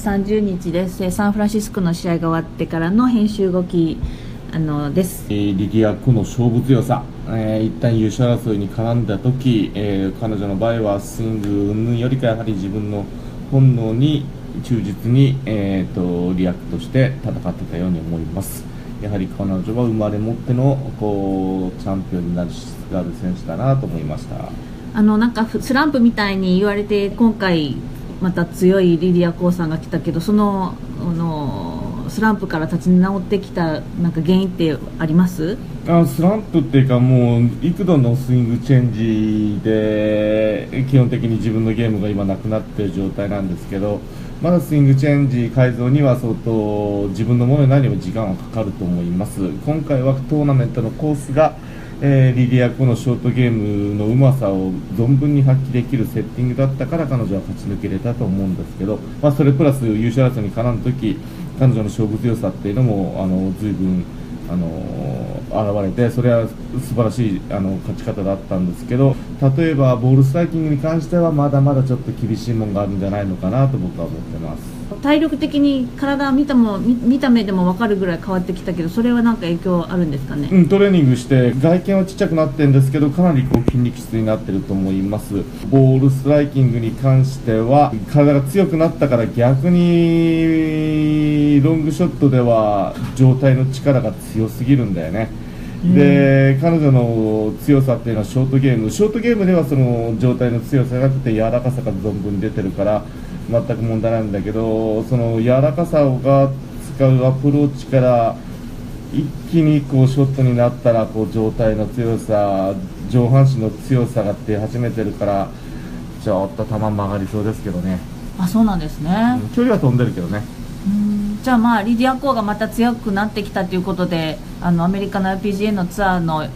30日ですサンフランシスコの試合が終わってからの編集動きあのです。リディア・コの勝負強さ、えー、一旦優勝争いに絡んだ時、えー、彼女の場合はスイング云々よりかやはり自分の本能に忠実に、えーと、 react して戦ってたように思います。やはり彼女は生まれ持ってのこうチャンピオンになる質がある選手だなと思いました。あのなんかスランプみたいに言われて今回また強いリディア・コーさんが来たけどそのあのスランプから立ち直ってきたなんか原因ってあります？あスランプっていうかもう幾度のスイングチェンジで基本的に自分のゲームが今なくなっている状態なんですけどまだスイングチェンジ改造には相当自分のものに何も時間はかかると思います。今回はトーナメントのコースがえー、リディアコのショートゲームのうまさを存分に発揮できるセッティングだったから彼女は勝ち抜けれたと思うんですけど、まあ、それプラス優勝争いに絡む時彼女の勝負強さっていうのもあの随分あの現れてそれは素晴らしいあの勝ち方だったんですけど例えばボールストライキングに関してはまだまだちょっと厳しいものがあるんじゃないのかなと僕は思ってます。体力的に体見たも見た目でも分かるぐらい変わってきたけどそれは何か影響あるんですかね、うん、トレーニングして外見はちっちゃくなってるんですけどかなりこう筋肉質になってると思いますボールストライキングに関しては体が強くなったから逆にロングショットでは状態の力が強すぎるんだよね。で彼女の強さっていうのはショートゲーム。ショートゲームではその状態の強さじゃなくて柔らかさが存分に出てるから全く問題ないんだけどその柔らかさが使うアプローチから一気にこうショットになったらこう状態の強さ上半身の強さが出始めてるからちょっと球曲がりそうですけどね。あそうなんですね、うん、距離は飛んでるけどねじゃあまあリディア・コーがまた強くなってきたということであのアメリカの LPGA のツアーの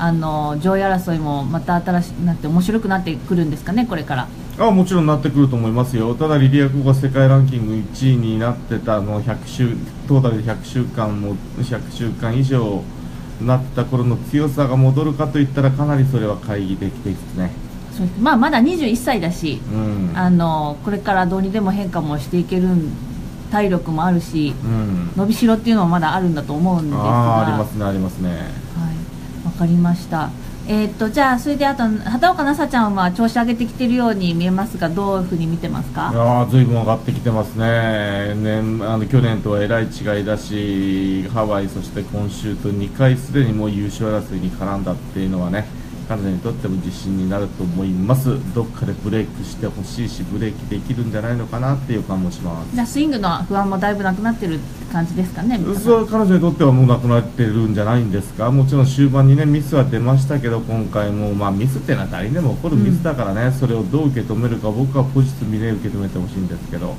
あの上位争いもまた新しくなって面白くなってくるんですかねこれから。あもちろんなってくると思いますよ。ただリディア・コーが世界ランキング1位になってたの100週トータルで100週間も100週間以上なった頃の強さが戻るかといったらかなりそれは懐疑的ですね。まあ、まだ21歳だし、うん、あのこれからどうにでも変化もしていける体力もあるし、うん、伸びしろっていうのはまだあるんだと思うんですが。あありますねありますね。はい。わかりました。えー、っとじゃあそれであと畑岡奈紗ちゃんは調子上げてきてるように見えますがどういうふうに見てますか？あずいぶん上がってきてますね。年あの去年とはえらい違いだしハワイそして今週と2回すでにもう優勝争いに絡んだっていうのはね彼女にとっても自信になると思います。どっかでブレイクしてほしいしブレーキできるんじゃないのかなっていう感もします。じゃスイングの不安もだいぶなくなってる感じですかねそう彼女にとってはもうなくなってるんじゃないんですか？もちろん終盤にねミスは出ましたけど今回もまあミスっていうのは誰にでも起こるミスだからね、うん、それをどう受け止めるか僕はポジティブに、ね、受け止めてほしいんですけど